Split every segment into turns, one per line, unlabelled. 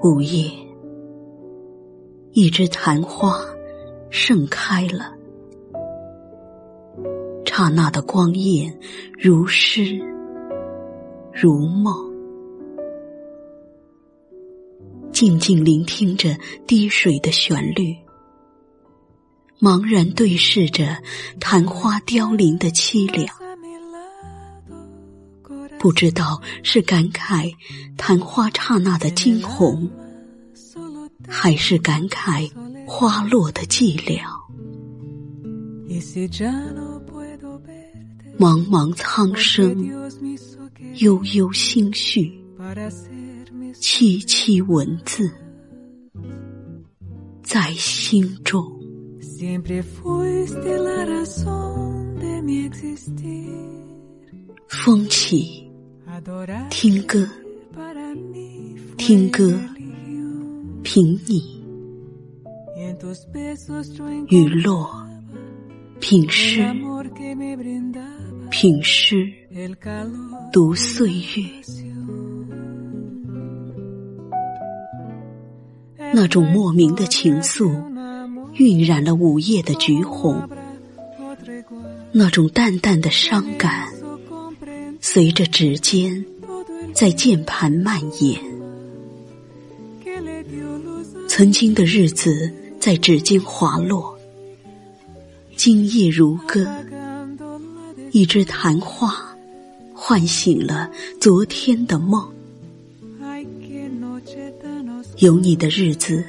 午夜，一枝昙花盛开了，刹那的光艳如诗如梦，静静聆听着滴水的旋律，茫然对视着昙花凋零的凄凉，不知道是感慨昙花刹那的惊鸿。还是感慨花落的寂寥。茫茫苍生，悠悠心绪，凄凄文字在心中。风起，听歌，听歌。品你，雨落，品诗，品诗，读岁月。那种莫名的情愫，晕染了午夜的橘红。那种淡淡的伤感，随着指尖在键盘蔓延。曾经的日子在指尖滑落，今夜如歌，一支昙花唤醒了昨天的梦。有你的日子，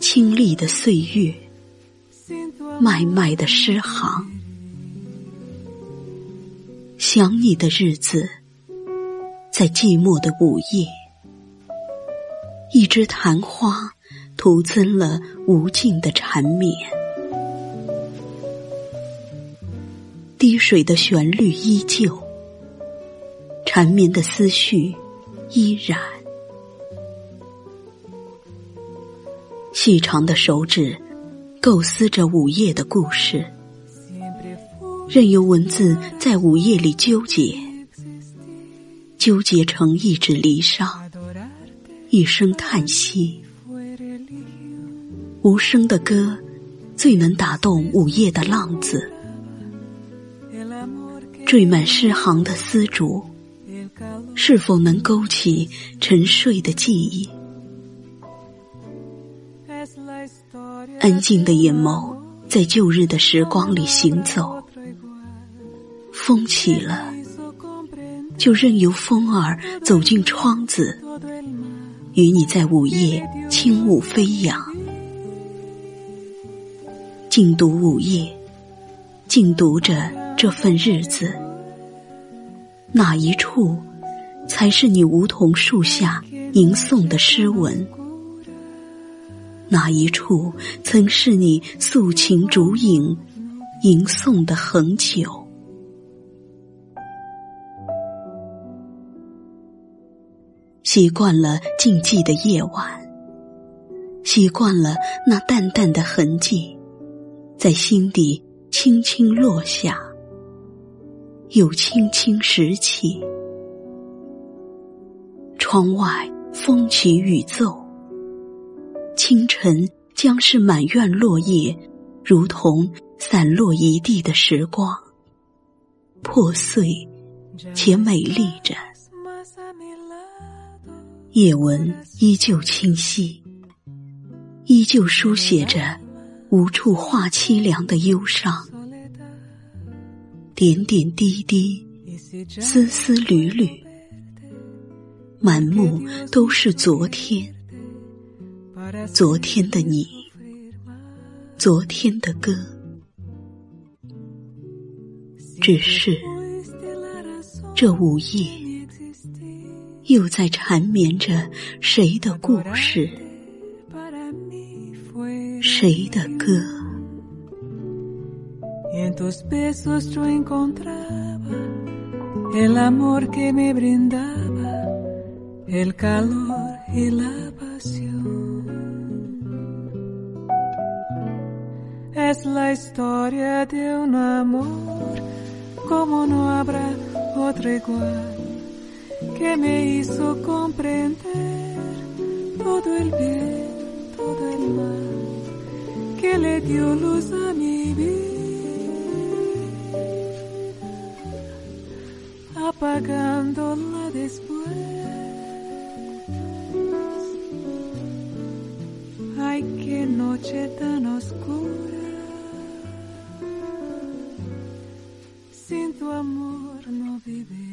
清丽的岁月，脉脉的诗行。想你的日子，在寂寞的午夜，一枝昙花。徒增了无尽的缠绵，滴水的旋律依旧，缠绵的思绪依然，细长的手指构思着午夜的故事，任由文字在午夜里纠结，纠结成一纸离殇，一声叹息。无声的歌，最能打动午夜的浪子。缀满诗行的丝竹，是否能勾起沉睡的记忆？安静的眼眸在旧日的时光里行走。风起了，就任由风儿走进窗子，与你在午夜轻舞飞扬。静读午夜，静读着这份日子。哪一处，才是你梧桐树下吟诵的诗文？哪一处，曾是你素琴竹影吟诵的恒久？习惯了静寂的夜晚，习惯了那淡淡的痕迹。在心底轻轻落下，又轻轻拾起。窗外风起雨骤，清晨将是满院落叶，如同散落一地的时光，破碎且美丽着。夜文依旧清晰，依旧书写着。无处话凄凉的忧伤，点点滴滴，丝丝缕缕，满目都是昨天，昨天的你，昨天的歌，只是这午夜，又在缠绵着谁的故事？谁的歌？
Es la historia de un amor como no habrá otro igual que me hizo comprender todo el bien, todo el mal que le dio luz a mi vida, apagándola después. Ay, qué noche tan oscura vive.